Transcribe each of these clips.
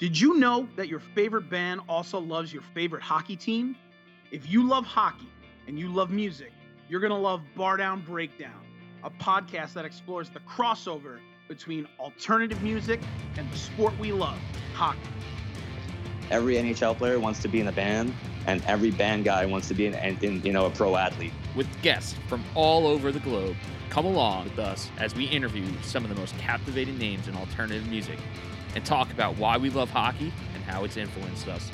Did you know that your favorite band also loves your favorite hockey team? If you love hockey and you love music, you're going to love Bar Down Breakdown, a podcast that explores the crossover between alternative music and the sport we love, hockey. Every NHL player wants to be in a band, and every band guy wants to be in, in you know a pro athlete. With guests from all over the globe, come along with us as we interview some of the most captivating names in alternative music and talk about why we love hockey and how it's influenced us.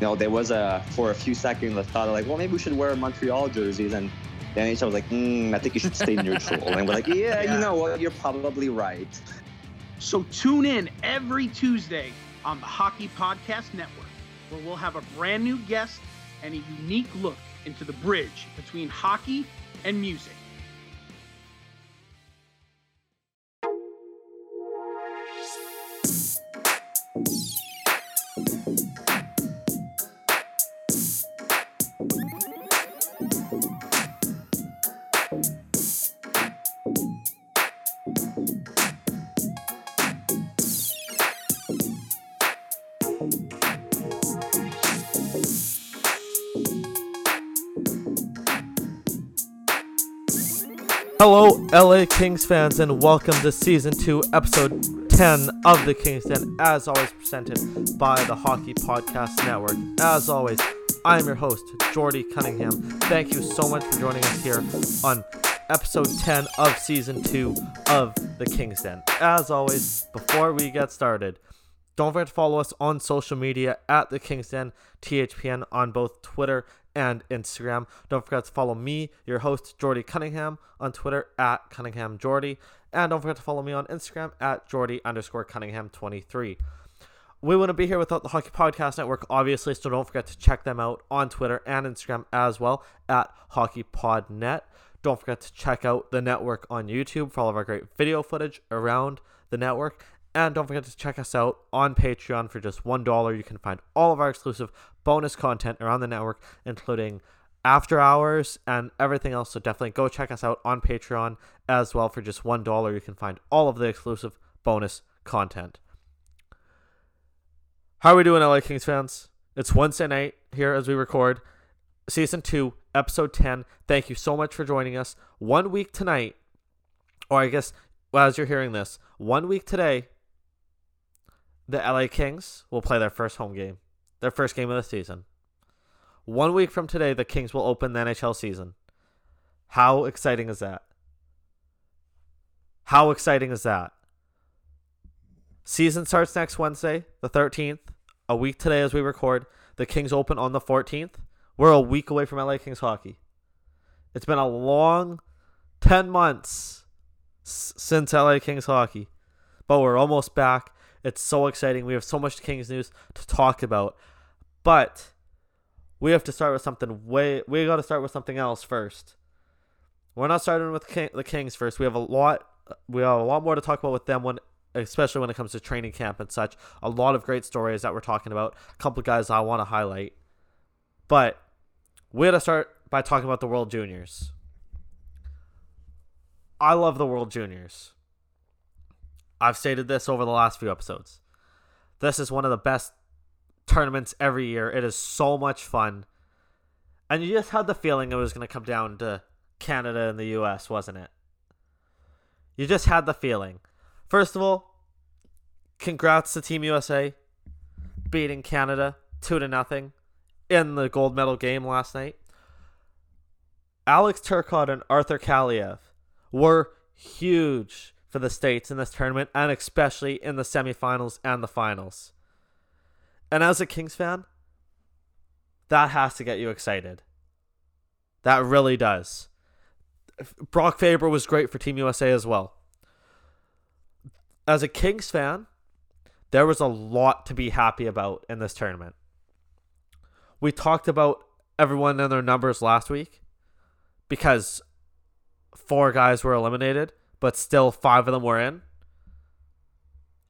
You know, there was a for a few seconds the thought of like, well, maybe we should wear Montreal jerseys, and the NHL was like, mm, I think you should stay neutral. and we're like, yeah, yeah, you know what, you're probably right. So tune in every Tuesday on the Hockey Podcast Network, where we'll have a brand new guest and a unique look into the bridge between hockey and music. Hello, LA Kings fans, and welcome to season 2, episode 10 of the Kings Den, as always presented by the Hockey Podcast Network. As always, I am your host, Jordy Cunningham. Thank you so much for joining us here on episode 10 of season 2 of the Kings Den. As always, before we get started, don't forget to follow us on social media at the Kings Den THPN on both Twitter and Instagram. Don't forget to follow me, your host, Jordy Cunningham, on Twitter at Cunningham Jordy. And don't forget to follow me on Instagram at Jordy underscore Cunningham 23. We wouldn't be here without the Hockey Podcast Network, obviously, so don't forget to check them out on Twitter and Instagram as well at HockeyPodNet. Don't forget to check out the network on YouTube for all of our great video footage around the network. And don't forget to check us out on Patreon for just $1. You can find all of our exclusive bonus content around the network, including after hours and everything else. So definitely go check us out on Patreon as well for just $1. You can find all of the exclusive bonus content. How are we doing, LA Kings fans? It's Wednesday night here as we record season 2, episode 10. Thank you so much for joining us. One week tonight, or I guess as you're hearing this, one week today, the LA Kings will play their first home game, their first game of the season. One week from today, the Kings will open the NHL season. How exciting is that? How exciting is that? Season starts next Wednesday, the 13th. A week today, as we record. The Kings open on the 14th. We're a week away from LA Kings hockey. It's been a long 10 months since LA Kings hockey, but we're almost back. It's so exciting. We have so much Kings news to talk about. But we have to start with something way we got to start with something else first. We're not starting with the Kings first. We have a lot we have a lot more to talk about with them when especially when it comes to training camp and such. A lot of great stories that we're talking about. A couple guys I want to highlight. But we got to start by talking about the World Juniors. I love the World Juniors. I've stated this over the last few episodes. This is one of the best tournaments every year. It is so much fun. And you just had the feeling it was going to come down to Canada and the US, wasn't it? You just had the feeling. First of all, congrats to Team USA beating Canada 2 to nothing in the gold medal game last night. Alex Turcotte and Arthur Kaliyev were huge for the States in this tournament, and especially in the semifinals and the finals. And as a Kings fan, that has to get you excited. That really does. Brock Faber was great for Team USA as well. As a Kings fan, there was a lot to be happy about in this tournament. We talked about everyone and their numbers last week because four guys were eliminated but still five of them were in.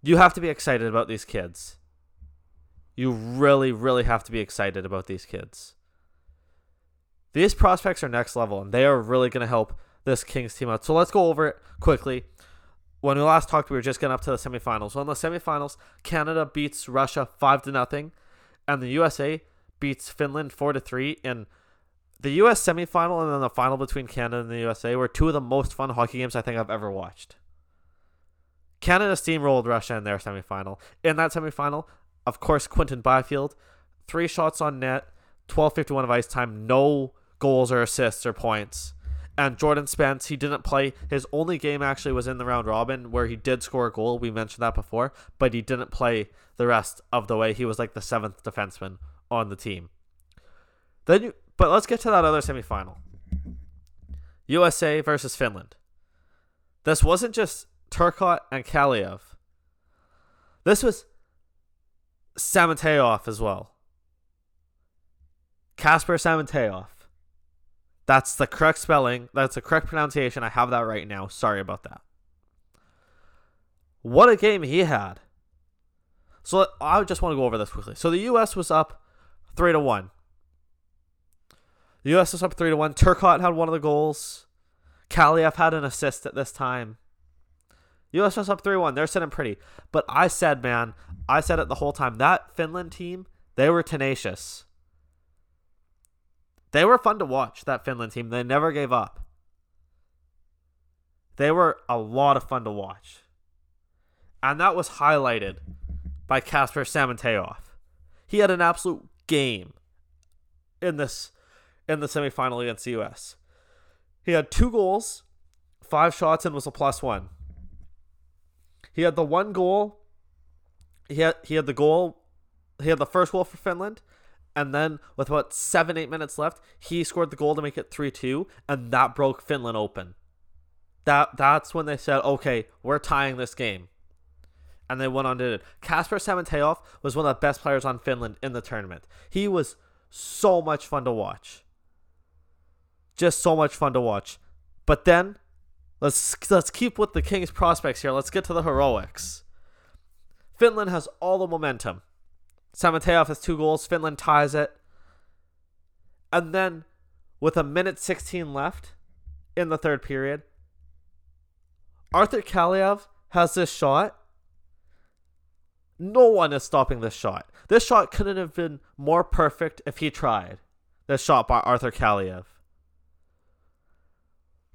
You have to be excited about these kids. You really, really have to be excited about these kids. These prospects are next level, and they are really going to help this Kings team out. So let's go over it quickly. when we last talked, we were just getting up to the semifinals. Well, in the semifinals, Canada beats Russia five to nothing, and the USA beats Finland four to three. And the U.S. semifinal and then the final between Canada and the USA were two of the most fun hockey games I think I've ever watched. Canada steamrolled Russia in their semifinal. In that semifinal, of course, Quinton Byfield, three shots on net, 12:51 of ice time, no goals or assists or points. And Jordan Spence, he didn't play. His only game actually was in the round robin where he did score a goal. We mentioned that before, but he didn't play the rest of the way. He was like the seventh defenseman on the team. Then you, but let's get to that other semifinal. USA versus Finland. This wasn't just Turcotte and Kaliyev. This was Simontaival as well. Kasper Simontaival. That's the correct spelling. That's the correct pronunciation. I have that right now. Sorry about that. What a game he had. So I just want to go over this quickly. So the U.S. was up three to one. The U.S. was up three to one. Turcotte had one of the goals. Kaliyev had an assist at this time. U.S. was up three one. They're sitting pretty. But I said, man, I said it the whole time. That Finland team, they were tenacious. They were fun to watch, that Finland team. They never gave up. They were a lot of fun to watch. And that was highlighted by Kasper Simontaival. He had an absolute game in this in the semifinal against the US. He had two goals, five shots, and was a plus one. He had the one goal. He had he had the goal. He had the first goal for Finland, and then with about seven eight minutes left, he scored the goal to make it three two, and that broke Finland open. That that's when they said, okay, we're tying this game, and they went on to it. Kasper Simontaival was one of the best players on Finland in the tournament. He was so much fun to watch. Just so much fun to watch. But then let's let's keep with the Kings prospects here. Let's get to the heroics. Finland has all the momentum. Simontaival has two goals. Finland ties it. And then, with a minute 16 left in the third period, Arthur Kaliyev has this shot. No one is stopping this shot. This shot couldn't have been more perfect if he tried. This shot by Arthur Kaliyev.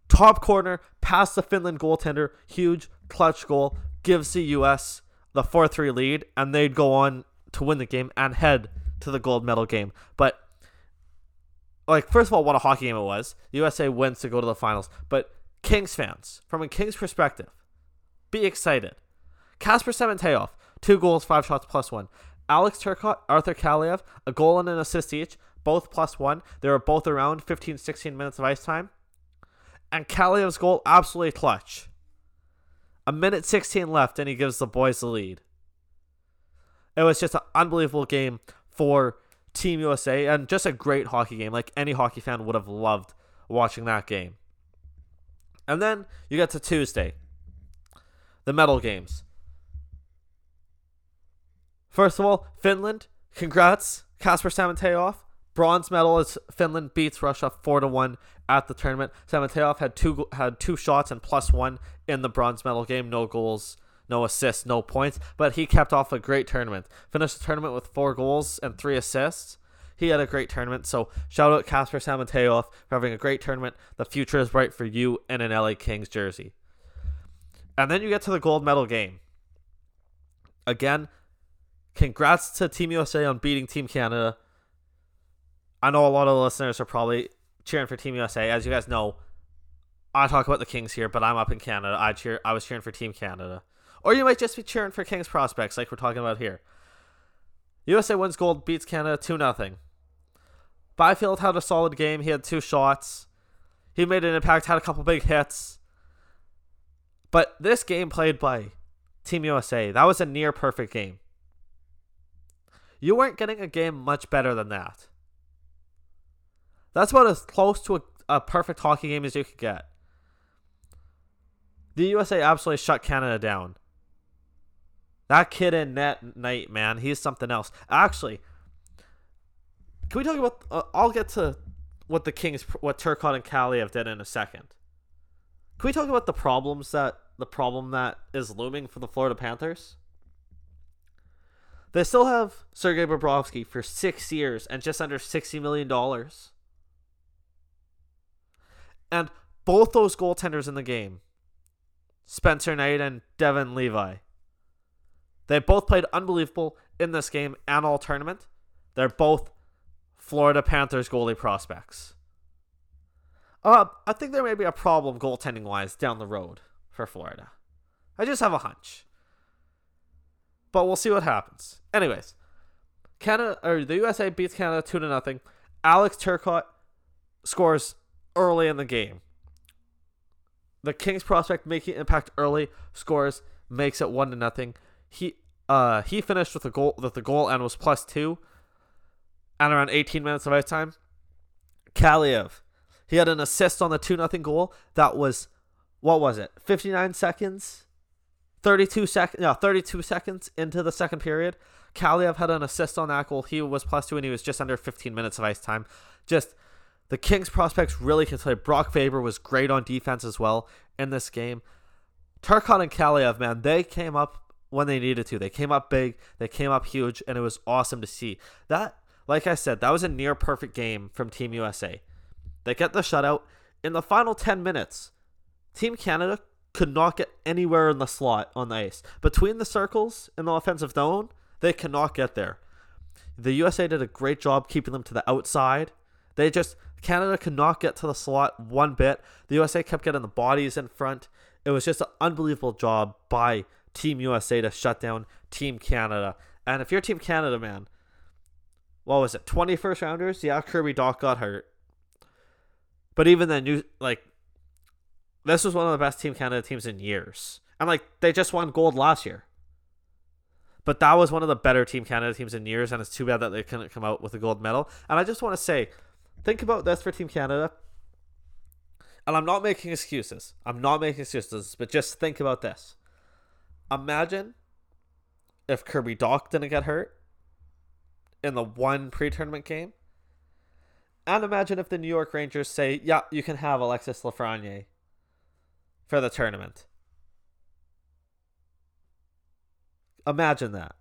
Top corner, past the Finland goaltender, huge clutch goal, gives the US the 4 3 lead, and they'd go on to win the game and head to the gold medal game. But, like, first of all, what a hockey game it was. The USA wins to go to the finals. But, Kings fans, from a Kings perspective, be excited. Kasper Simontaival, two goals, five shots, plus one. Alex Turcotte, Arthur Kaliyev, a goal and an assist each, both plus one. They were both around 15, 16 minutes of ice time. And Kaliyev's goal, absolutely clutch. A minute 16 left, and he gives the boys the lead. It was just an unbelievable game for Team USA and just a great hockey game. Like any hockey fan would have loved watching that game. And then you get to Tuesday, the medal games. First of all, Finland, congrats, Kasper Simontaival. Bronze medal as Finland beats Russia four to one at the tournament. Simontaival had two had two shots and plus one in the bronze medal game. No goals, no assists, no points, but he kept off a great tournament. Finished the tournament with four goals and three assists. He had a great tournament. So shout out Kasper Simontaival for having a great tournament. The future is bright for you in an LA Kings jersey. And then you get to the gold medal game. Again, congrats to Team USA on beating Team Canada. I know a lot of listeners are probably cheering for Team USA. As you guys know, I talk about the Kings here, but I'm up in Canada. I cheer. I was cheering for Team Canada, or you might just be cheering for Kings prospects, like we're talking about here. USA wins gold, beats Canada two nothing. Byfield had a solid game. He had two shots. He made an impact. Had a couple big hits. But this game played by Team USA, that was a near perfect game. You weren't getting a game much better than that. That's about as close to a, a perfect hockey game as you could get. The USA absolutely shut Canada down. That kid in net night, man, he's something else. Actually, can we talk about? Uh, I'll get to what the Kings, what Turcotte and Kaliyev did in a second. Can we talk about the problems that the problem that is looming for the Florida Panthers? They still have Sergei Bobrovsky for six years and just under $60 million. And both those goaltenders in the game, Spencer Knight and Devon Levi, they both played unbelievable in this game and all tournament. They're both Florida Panthers goalie prospects. Uh, I think there may be a problem goaltending wise down the road for Florida. I just have a hunch. But we'll see what happens. Anyways, Canada or the USA beats Canada two to nothing. Alex Turcotte scores early in the game. The Kings prospect making impact early scores makes it one to nothing. He uh he finished with a goal with the goal and was plus two. And around 18 minutes of ice time, Kaliyev, he had an assist on the two nothing goal that was what was it 59 seconds 32 seconds no 32 seconds into the second period Kaliyev had an assist on that goal he was plus two and he was just under 15 minutes of ice time just the Kings prospects really can play. Brock Faber was great on defense as well in this game. Turcotte and Kaliyev, man, they came up when they needed to. They came up big, they came up huge, and it was awesome to see. That, like I said, that was a near perfect game from Team USA. They get the shutout. In the final 10 minutes, Team Canada could not get anywhere in the slot on the ice. Between the circles in the offensive zone, they cannot get there. The USA did a great job keeping them to the outside. They just Canada could not get to the slot one bit. The USA kept getting the bodies in front. It was just an unbelievable job by Team USA to shut down Team Canada. And if you're Team Canada, man, what was it? 20 first rounders? Yeah, Kirby Dach got hurt. But even then, you like this was one of the best Team Canada teams in years. And like they just won gold last year. But that was one of the better Team Canada teams in years, and it's too bad that they couldn't come out with a gold medal. And I just want to say, think about this for Team Canada. And I'm not making excuses. I'm not making excuses, but just think about this. Imagine if Kirby Dach didn't get hurt in the one pre tournament game. And imagine if the New York Rangers say, yeah, you can have Alexis Lafreniere for the tournament. Imagine that.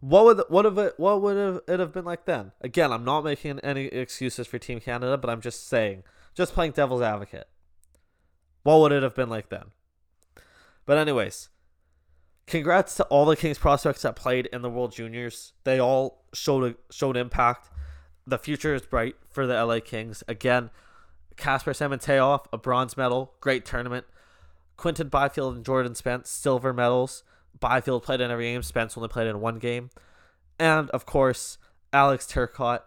What would what have it what would have it have been like then? Again, I'm not making any excuses for Team Canada, but I'm just saying, just playing devil's advocate. What would it have been like then? But anyways, congrats to all the Kings prospects that played in the World Juniors. They all showed showed impact. The future is bright for the LA Kings. Again, Kasper Simontaival, a bronze medal, great tournament. Quinton Byfield and Jordan Spence, silver medals. Byfield played in every game. Spence only played in one game. And, of course, Alex Turcotte,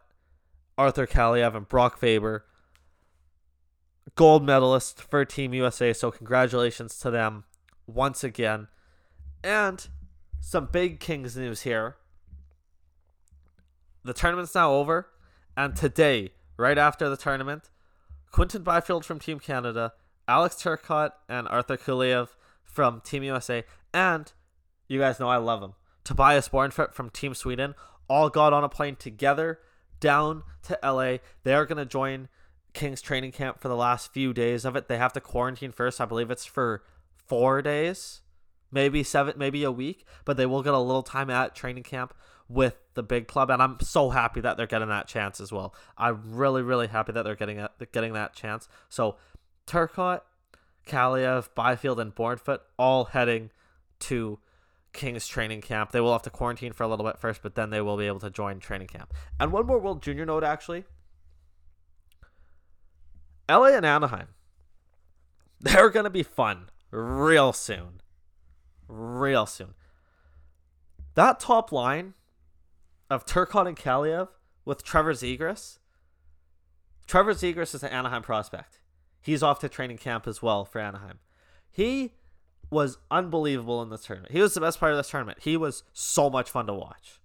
Arthur Kaliyev, and Brock Faber, gold medalist for Team USA. So, congratulations to them once again. And some big Kings news here. The tournament's now over. And today, right after the tournament, Quinton Byfield from Team Canada, Alex Turcotte, and Arthur Kaliyev from Team USA, and you guys know I love him. Tobias Bjornfot from Team Sweden all got on a plane together down to LA. They are going to join King's training camp for the last few days of it. They have to quarantine first. I believe it's for four days, maybe seven, maybe a week, but they will get a little time at training camp with the big club. And I'm so happy that they're getting that chance as well. I'm really, really happy that they're getting a, getting that chance. So Turcotte, Kaliyev, Byfield, and Bjornfot all heading to Kings training camp. They will have to quarantine for a little bit first, but then they will be able to join training camp. And one more World Junior note, actually. LA and Anaheim. They're going to be fun real soon. Real soon. That top line of Turcotte and Kaliyev with Trevor Zegras. Trevor Zegras is an Anaheim prospect. He's off to training camp as well for Anaheim. He was unbelievable in this tournament. He was the best player of this tournament. He was so much fun to watch.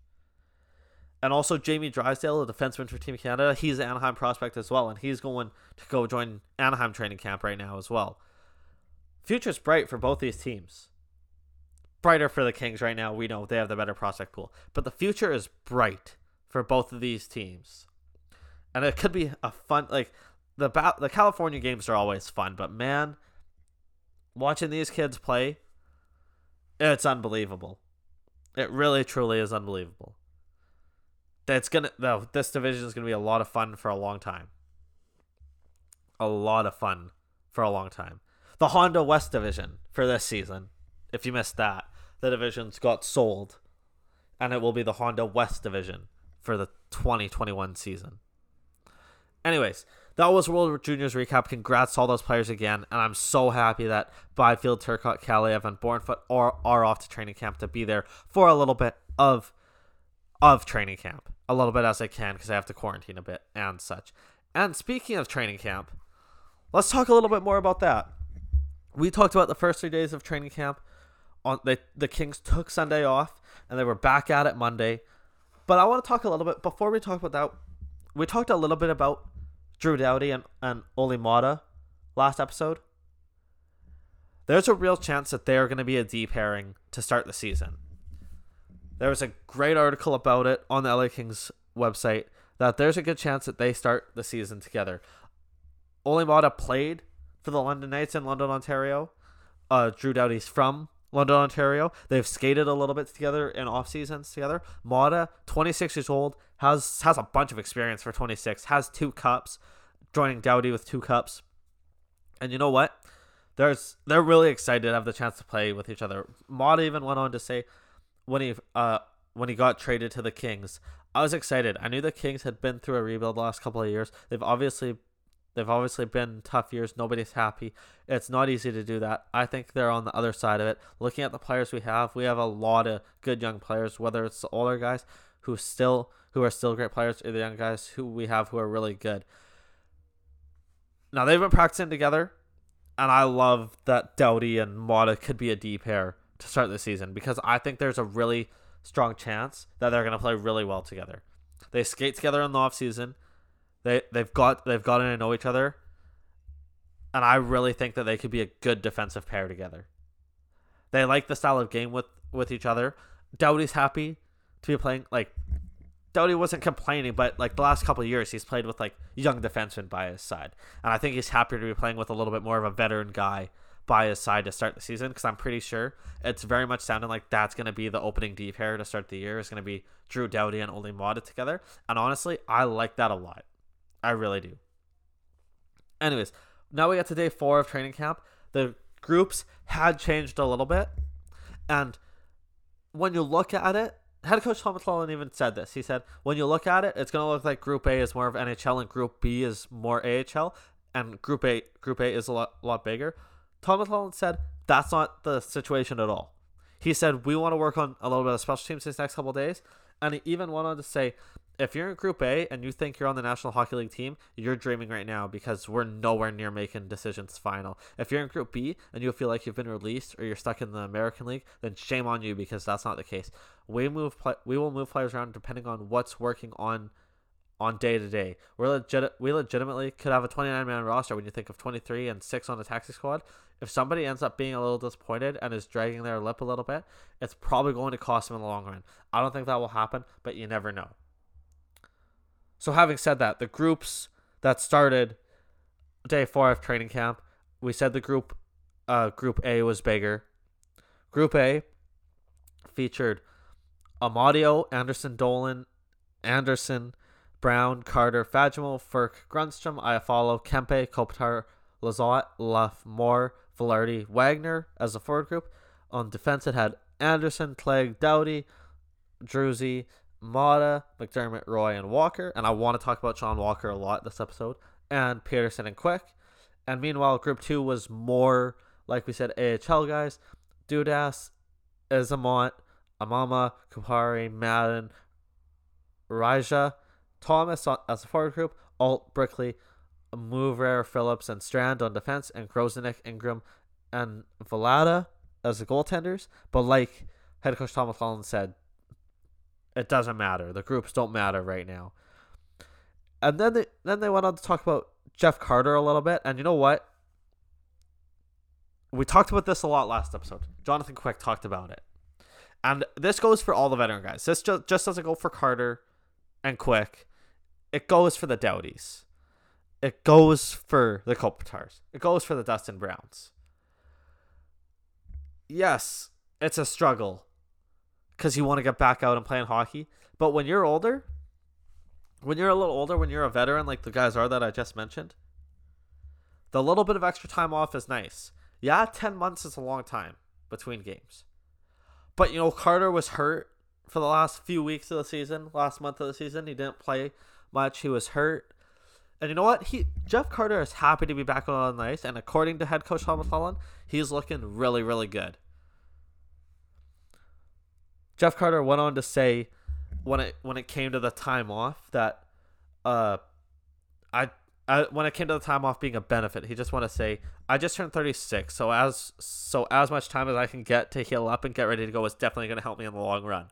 And also Jamie Drysdale, the defenseman for Team Canada, he's an Anaheim prospect as well, and he's going to go join Anaheim training camp right now as well. Future's bright for both these teams. Brighter for the Kings right now. We know they have the better prospect pool, but the future is bright for both of these teams, and it could be a fun like the the California games are always fun, but man, watching these kids play, it's unbelievable. It really truly is unbelievable. That's gonna though this division is gonna be a lot of fun for a long time. A lot of fun for a long time. The Honda West division for this season. If you missed that, the divisions got sold, and it will be the Honda West division for the 2021 season. Anyways, that was World Juniors recap. Congrats to all those players again, and I'm so happy that Byfield, Turcotte, Kaliyev, and Bjornfot are, are off to training camp to be there for a little bit of of training camp, a little bit as I can because I have to quarantine a bit and such. And speaking of training camp, let's talk a little bit more about that. We talked about the first three days of training camp. On they, the Kings took Sunday off, and they were back at it Monday. But I want to talk a little bit before we talk about that. We talked a little bit about Drew Doughty and, and Olli Maatta last episode. There's a real chance that they're going to be a D pairing to start the season. There was a great article about it on the LA Kings website that there's a good chance that they start the season together. Olli Maatta played for the London Knights in London, Ontario. Uh, Drew Doughty's from London, Ontario. They've skated a little bit together in off seasons together. Maatta, 26 years old, has has a bunch of experience for 26. Has two cups, joining Doughty with two cups. And you know what? There's they're really excited to have the chance to play with each other. Maatta even went on to say when he uh when he got traded to the Kings, I was excited. I knew the Kings had been through a rebuild the last couple of years. They've obviously they've obviously been tough years. Nobody's happy. It's not easy to do that. I think they're on the other side of it. Looking at the players we have, we have a lot of good young players, whether it's the older guys who still who are still great players or the young guys who we have who are really good. Now they've been practicing together, and I love that Doughty and Maatta could be a D pair to start the season because I think there's a really strong chance that they're gonna play really well together. They skate together in the off season. They they've got they've gotten to know each other, and I really think that they could be a good defensive pair together. They like the style of game with with each other. Doughty's happy to be playing like Doughty wasn't complaining, but like the last couple years, he's played with like young defensemen by his side, and I think he's happier to be playing with a little bit more of a veteran guy by his side to start the season because I'm pretty sure it's very much sounding like that's going to be the opening D pair to start the year. Is going to be Drew Doughty and Olli Maatta together, and honestly, I like that a lot. I really do. Anyways, now we got to day four of training camp. The groups had changed a little bit, and when you look at it, head coach Tom McLellan even said this. He said, when you look at it, it's going to look like Group A is more of NHL and Group B is more AHL, and Group A Group A is a lot lot bigger. Tom McLellan said that's not the situation at all. He said we want to work on a little bit of special teams these next couple days, and he even went on to say if you're in Group A and you think you're on the National Hockey League team, you're dreaming right now because we're nowhere near making decisions final. If you're in Group B and you feel like you've been released or you're stuck in the American League, then shame on you because that's not the case. We move we will move players around depending on what's working on on day to day. We're legit we legitimately could have a 29 man roster when you think of 23 and 6 on the taxi squad. If somebody ends up being a little disappointed and is dragging their lip a little bit, it's probably going to cost them in the long run. I don't think that will happen, but you never know. So having said that, the groups that started day four of training camp, we said the group uh group A was bigger. Group A featured Amadio, Anderson-Dowling, Anderson, Brown, Carter, Fagemo, Frk, Grundstrom, Iafallo, Kempe, Kopitar, Lizotte, Luff, Moore, Vilardi, Wagner as a forward group. On defense, it had Anderson, Clague, Doughty, Durzi, Maatta, McDermott, Roy, and Walker. And I want to talk about Sean Walker a lot this episode. And Petersen and Quick. And meanwhile, Group 2 was more, like we said, AHL guys. Dudas, Eyssimont, Imama, Kupari, Madden, Raja, Thomas as a forward group, Alt, Brickley, Mover, Phillips, and Strand on defense, and Grosenick, Ingham, and Villalta as the goaltenders. But like head coach Tom McLellan said, it doesn't matter. The groups don't matter right now. And then they then they went on to talk about Jeff Carter a little bit. And you know what? We talked about this a lot last episode. Jonathan Quick talked about it. And this goes for all the veteran guys. This just, just doesn't go for Carter and Quick. It goes for the Doughties. It goes for the Kopitars. It goes for the Dustin Browns. yes, it's a struggle because you want to get back out and playing hockey. But when you're older, when you're a little older, when you're a veteran like the guys are that I just mentioned, the little bit of extra time off is nice. Yeah, 10 months is a long time between games. But, you know, Carter was hurt for the last few weeks of the season, last month of the season. He didn't play much. He was hurt. And you know what? He Jeff Carter is happy to be back on the ice, and according to head coach Sean McLellan, he's looking really, really good. Jeff Carter went on to say when it when it came to the time off that uh I I, when it came to the time off being a benefit, he just want to say, I just turned 36, so as so as much time as I can get to heal up and get ready to go is definitely going to help me in the long run.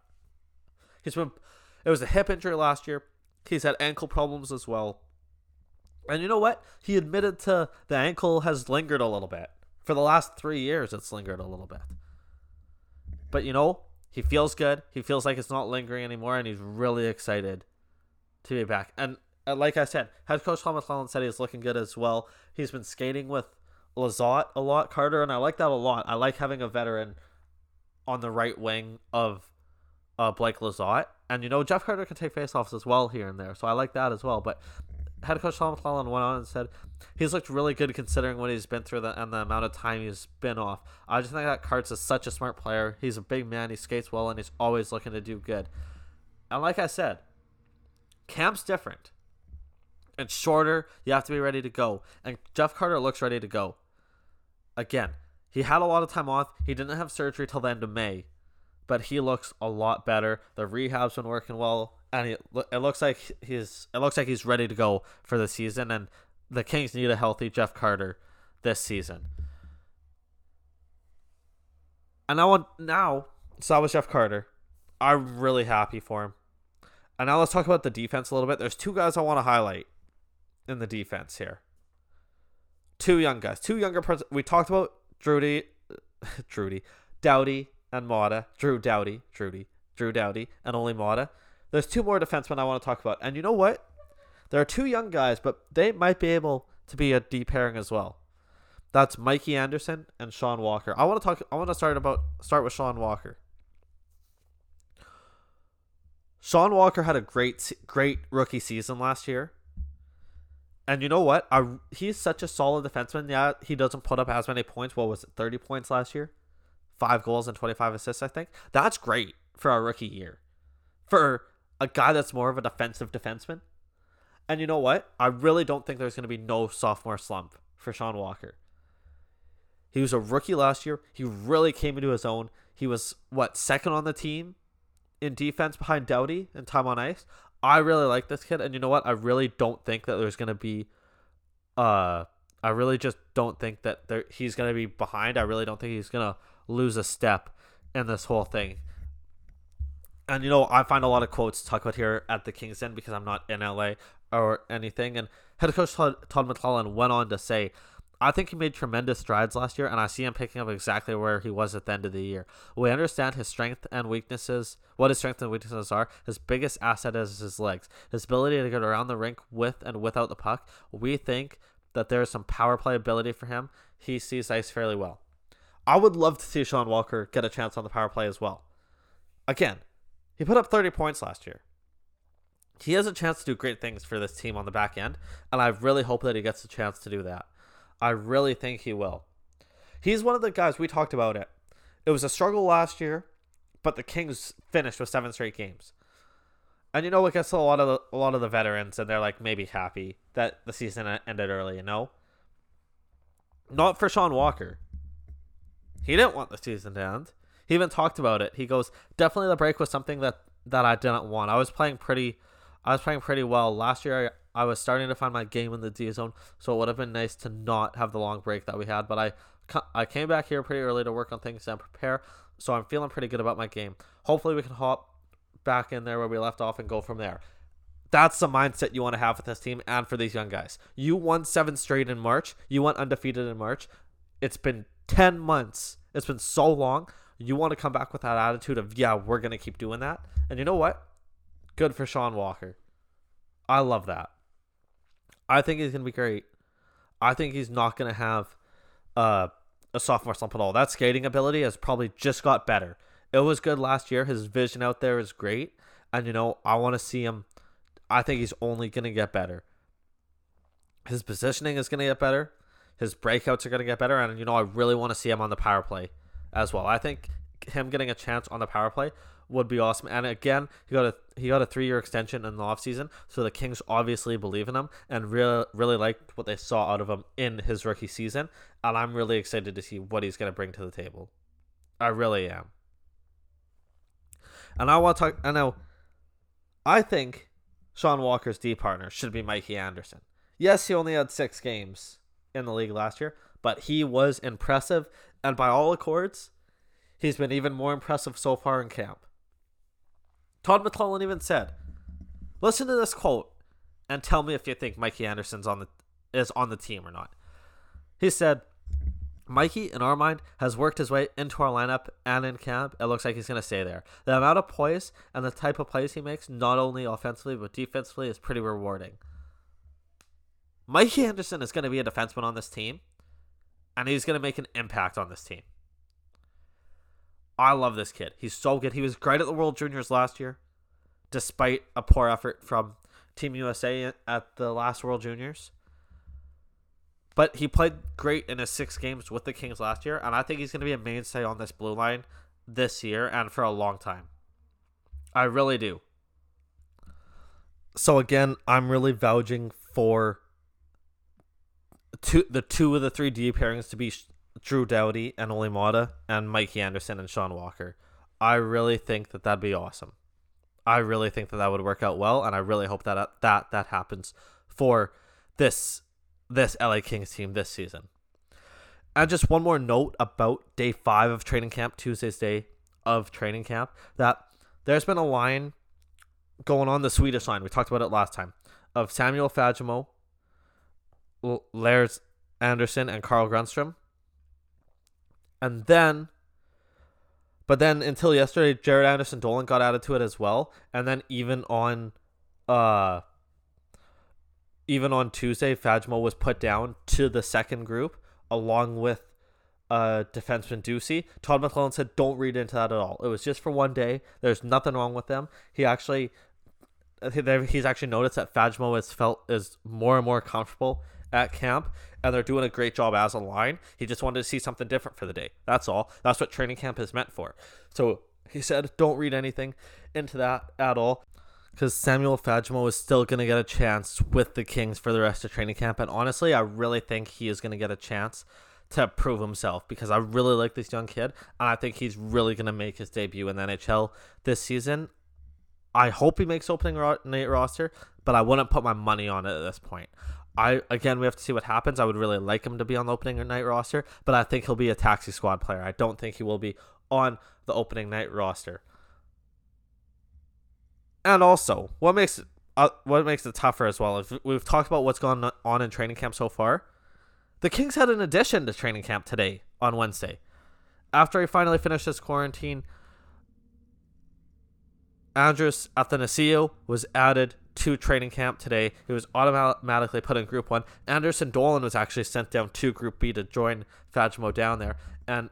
He's been, it was a hip injury last year. He's had ankle problems as well, and you know what? He admitted to the ankle has lingered a little bit for the last three years. It's lingered a little bit, but you know he feels good. He feels like it's not lingering anymore, and he's really excited to be back. And uh, like I said, head coach Tom McLellan said he's looking good as well. He's been skating with Lizotte a lot, Carter, and I like that a lot. I like having a veteran on the right wing of uh, Blake Lizotte. And, you know, Jeff Carter can take faceoffs as well here and there, so I like that as well. But head coach Tom McLellan went on and said he's looked really good considering what he's been through the, and the amount of time he's been off. I just think that Karts is such a smart player. He's a big man, he skates well, and he's always looking to do good. And like I said, Camp's different. It's shorter. You have to be ready to go. And Jeff Carter looks ready to go. Again, he had a lot of time off. He didn't have surgery till the end of May, but he looks a lot better. The rehab's been working well, and it, it looks like he's it looks like he's ready to go for the season. And the Kings need a healthy Jeff Carter this season. And I want now. So that was Jeff Carter. I'm really happy for him. And now let's talk about the defense a little bit. There's two guys I want to highlight in the defense here. Two young guys, two younger. Pres- we talked about Drudy, Drudy, Doughty, and Maatta. Drew Doughty, Drudy, Drew Doughty, and Olli Maatta. There's two more defensemen I want to talk about, and you know what? There are two young guys, but they might be able to be a deep pairing as well. That's Mikey Anderson and Sean Walker. I want to talk. I want to start about start with Sean Walker. Sean Walker had a great, great rookie season last year. And you know what? I, he's such a solid defenseman. Yeah, he doesn't put up as many points. What was it? 30 points last year? Five goals and 25 assists, I think. That's great for a rookie year. For a guy that's more of a defensive defenseman. And you know what? I really don't think there's going to be no sophomore slump for Sean Walker. He was a rookie last year. He really came into his own. He was, what, second on the team in defense behind Doughty and time on ice. I really like this kid, and you know what? I really don't think that there's gonna be, uh, I really just don't think that there he's gonna be behind. I really don't think he's gonna lose a step in this whole thing. And you know, I find a lot of quotes talk about here at the Kings Den because I'm not in LA or anything. And head coach Todd, Todd McLellan went on to say I think he made tremendous strides last year, and I see him picking up exactly where he was at the end of the year. We understand his strength and weaknesses, what his strengths and weaknesses are. His biggest asset is his legs, his ability to get around the rink with and without the puck. We think that there is some power play ability for him. He sees ice fairly well. I would love to see Sean Walker get a chance on the power play as well. Again, he put up 30 points last year. He has a chance to do great things for this team on the back end, and I really hope that he gets a chance to do that. I really think he will. He's one of the guys we talked about it. It was a struggle last year, but the Kings finished with seven straight games. And you know, it gets a lot of the, a lot of the veterans, and they're like maybe happy that the season ended early. You know, not for Sean Walker. He didn't want the season to end. He even talked about it. He goes, definitely the break was something that that I didn't want. I was playing pretty, I was playing pretty well last year. I I was starting to find my game in the D zone, so it would have been nice to not have the long break that we had. But I, I came back here pretty early to work on things and prepare, so I'm feeling pretty good about my game. Hopefully, we can hop back in there where we left off and go from there. That's the mindset you want to have with this team and for these young guys. You won seven straight in March. You went undefeated in March. It's been 10 months. It's been so long. You want to come back with that attitude of, yeah, we're going to keep doing that. And you know what? Good for Sean Walker. I love that. I think he's gonna be great. I think he's not gonna have uh, a sophomore slump at all. That skating ability has probably just got better. It was good last year. His vision out there is great. And, you know, I want to see him. I think he's only going to get better. His positioning is going to get better. His breakouts are going to get better. And, you know, I really want to see him on the power play as well. I think him getting a chance on the power play would be awesome. And again, he got a he got a three year extension in the offseason, so the Kings obviously believe in him and really really liked what they saw out of him in his rookie season. And I'm really excited to see what he's gonna bring to the table. I really am. And I want to talk I know I think Sean Walker's D partner should be Mikey Anderson. Yes, he only had six games in the league last year, but he was impressive and by all accords, he's been even more impressive so far in camp. Todd McLellan even said, "Listen to this quote and tell me if you think Mikey Anderson's on the is on the team or not." He said, "Mikey, in our mind, has worked his way into our lineup and in camp. It looks like he's going to stay there. The amount of poise and the type of plays he makes, not only offensively but defensively, is pretty rewarding." Mikey Anderson is going to be a defenseman on this team, and he's going to make an impact on this team. I love this kid. He's so good. He was great at the World Juniors last year, despite a poor effort from Team USA at the last World Juniors. But he played great in his six games with the Kings last year, and I think he's going to be a mainstay on this blue line this year and for a long time. I really do. So again, I'm really vouching for two the two of the three D pairings to be Drew Doughty and Olli Maatta and Mikey Anderson and Sean Walker. I really think that that'd be awesome. I really think that that would work out well, and I really hope that uh, that that happens for this this LA Kings team this season. And just one more note about day five of training camp, Tuesday's day of training camp, that there's been a line going on the Swedish line. We talked about it last time of Samuel Fagemo, Lars Anderson, and Carl Grundstrom and then, but then until yesterday, Jared Anderson-Dowling got added to it as well. And then even on, uh, even on Tuesday, Fagemo was put down to the second group along with uh, defenseman Durzi. Todd McLellan said, "Don't read into that at all. It was just for one day. There's nothing wrong with them." He actually, he's actually noticed that Fagemo has felt is more and more comfortable at camp, and they're doing a great job as a line. He just wanted to see something different for the day. That's all. That's what training camp is meant for. So he said, don't read anything into that at all. Because Samuel Fagemo is still going to get a chance with the Kings for the rest of training camp. And honestly, I really think he is going to get a chance to prove himself because I really like this young kid. And I think he's really going to make his debut in the NHL this season. I hope he makes opening night roster, but I wouldn't put my money on it at this point. I again we have to see what happens. I would really like him to be on the opening night roster, but I think he'll be a taxi squad player. I don't think he will be on the opening night roster. And also, what makes it uh, what makes it tougher as well is we've talked about what's gone on in training camp so far. The Kings had an addition to training camp today on Wednesday. After he finally finished his quarantine, Andreas Athanasiou was added to training camp today. He was automatically put in Group 1. Anderson-Dowling was actually sent down to Group B to join Fagemo down there. And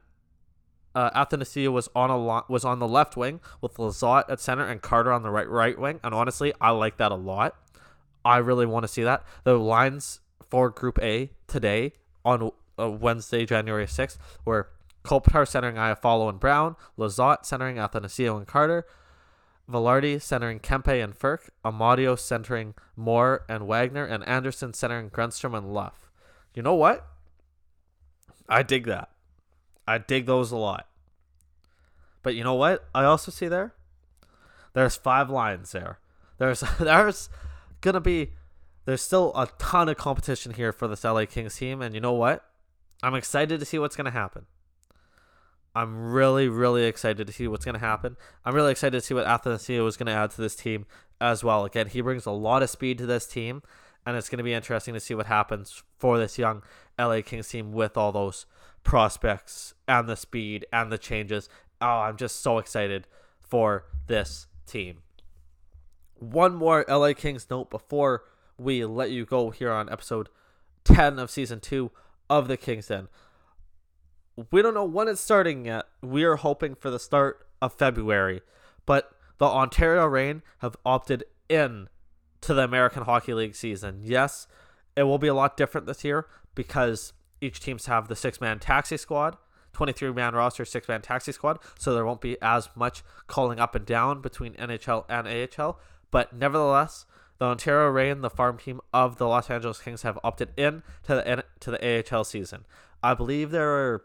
uh, Athanasiou was on a was on the left wing with Lizotte at center and Carter on the right right wing. And honestly, I like that a lot. I really want to see that. The lines for Group A today on uh, Wednesday, January 6th, were Kopitar centering Iafallo and Brown, Lizotte centering Athanasiou and Carter, Vilardi centering Kempe and Frk, Amadio centering Moore and Wagner, and Anderson centering Grundstrom and Luff. You know what? I dig that. I dig those a lot. But you know what? I also see there. There's five lines there. There's there's gonna be there's still a ton of competition here for this LA Kings team, and you know what? I'm excited to see what's gonna happen. I'm really, really excited to see what's going to happen. I'm really excited to see what Athanasiou is going to add to this team as well. Again, he brings a lot of speed to this team, and it's going to be interesting to see what happens for this young LA Kings team with all those prospects and the speed and the changes. Oh, I'm just so excited for this team. One more LA Kings note before we let you go here on episode 10 of season 2 of the Kings Den. We don't know when it's starting yet. We are hoping for the start of February, but the Ontario Reign have opted in to the American Hockey League season. Yes, it will be a lot different this year because each teams have the six man taxi squad, 23 man roster, six man taxi squad, so there won't be as much calling up and down between NHL and AHL. But nevertheless, the Ontario Reign, the farm team of the Los Angeles Kings, have opted in to the to the AHL season. I believe there are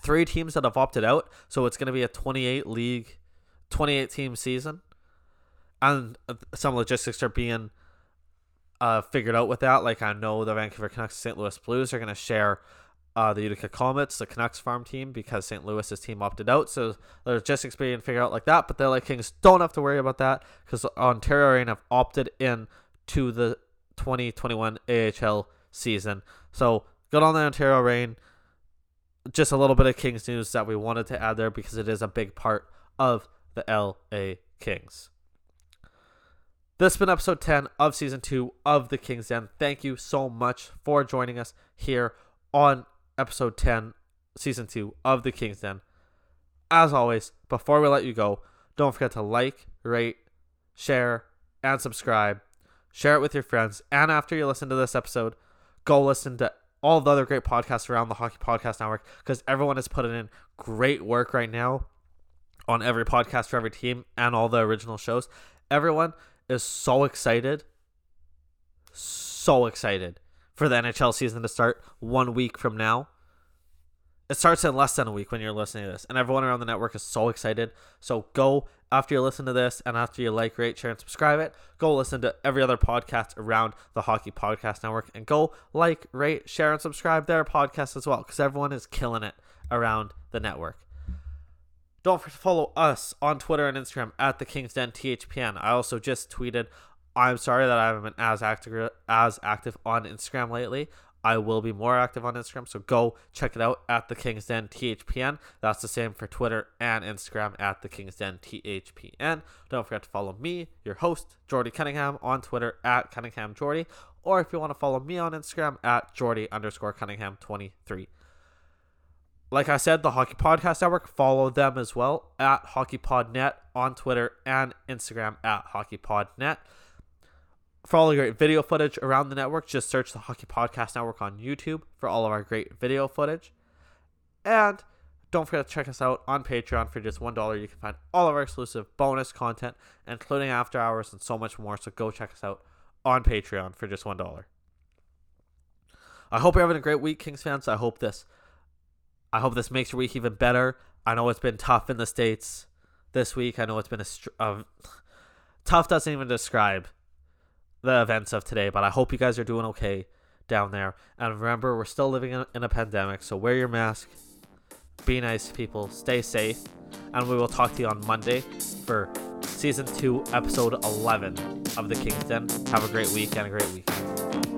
three teams that have opted out, so it's going to be a 28 league, 28 team season, and some logistics are being uh, figured out with that. Like I know the Vancouver Canucks, St. Louis Blues are going to share uh, the Utica Comets, the Canucks farm team, because St. Louis's team opted out. So the logistics being figured out like that. But the LA Kings don't have to worry about that because Ontario Reign have opted in to the 2021 AHL season. So good on the Ontario Reign. Just a little bit of Kings news that we wanted to add there because it is a big part of the LA Kings. This has been episode 10 of season 2 of The King's Den. Thank you so much for joining us here on episode 10, season 2 of The King's Den. As always, before we let you go, don't forget to like, rate, share, and subscribe. Share it with your friends. And after you listen to this episode, go listen to all the other great podcasts around the Hockey Podcast Network because everyone is putting in great work right now on every podcast for every team and all the original shows. Everyone is so excited, so excited for the NHL season to start one week from now. It starts in less than a week when you're listening to this, and everyone around the network is so excited. So go after you listen to this, and after you like, rate, share, and subscribe it, go listen to every other podcast around the Hockey Podcast Network, and go like, rate, share, and subscribe their podcast as well, because everyone is killing it around the network. Don't forget to follow us on Twitter and Instagram at the King's Den THPN. I also just tweeted I'm sorry that I haven't been as active as active on Instagram lately. I will be more active on Instagram, so go check it out at the King's Den THPN. That's the same for Twitter and Instagram at the King's Den THPN. Don't forget to follow me, your host, Jordy Cunningham, on Twitter at Cunningham Jordy, or if you want to follow me on Instagram at Jordy underscore Cunningham 23. Like I said, the Hockey Podcast Network, follow them as well at HockeyPodNet on Twitter and Instagram at HockeyPodNet. For all the great video footage around the network, just search the Hockey Podcast Network on YouTube for all of our great video footage. And don't forget to check us out on Patreon for just $1. You can find all of our exclusive bonus content, including after hours and so much more. So go check us out on Patreon for just $1. I hope you're having a great week, Kings fans. I hope this I hope this makes your week even better. I know it's been tough in the States this week. I know it's been a str- tough doesn't even describe the events of today, but I hope you guys are doing okay down there. And remember, we're still living in, in a pandemic, so wear your mask, be nice to people, stay safe, and we will talk to you on Monday for season 2, episode 11 of The King's Den. Have a great week and a great weekend.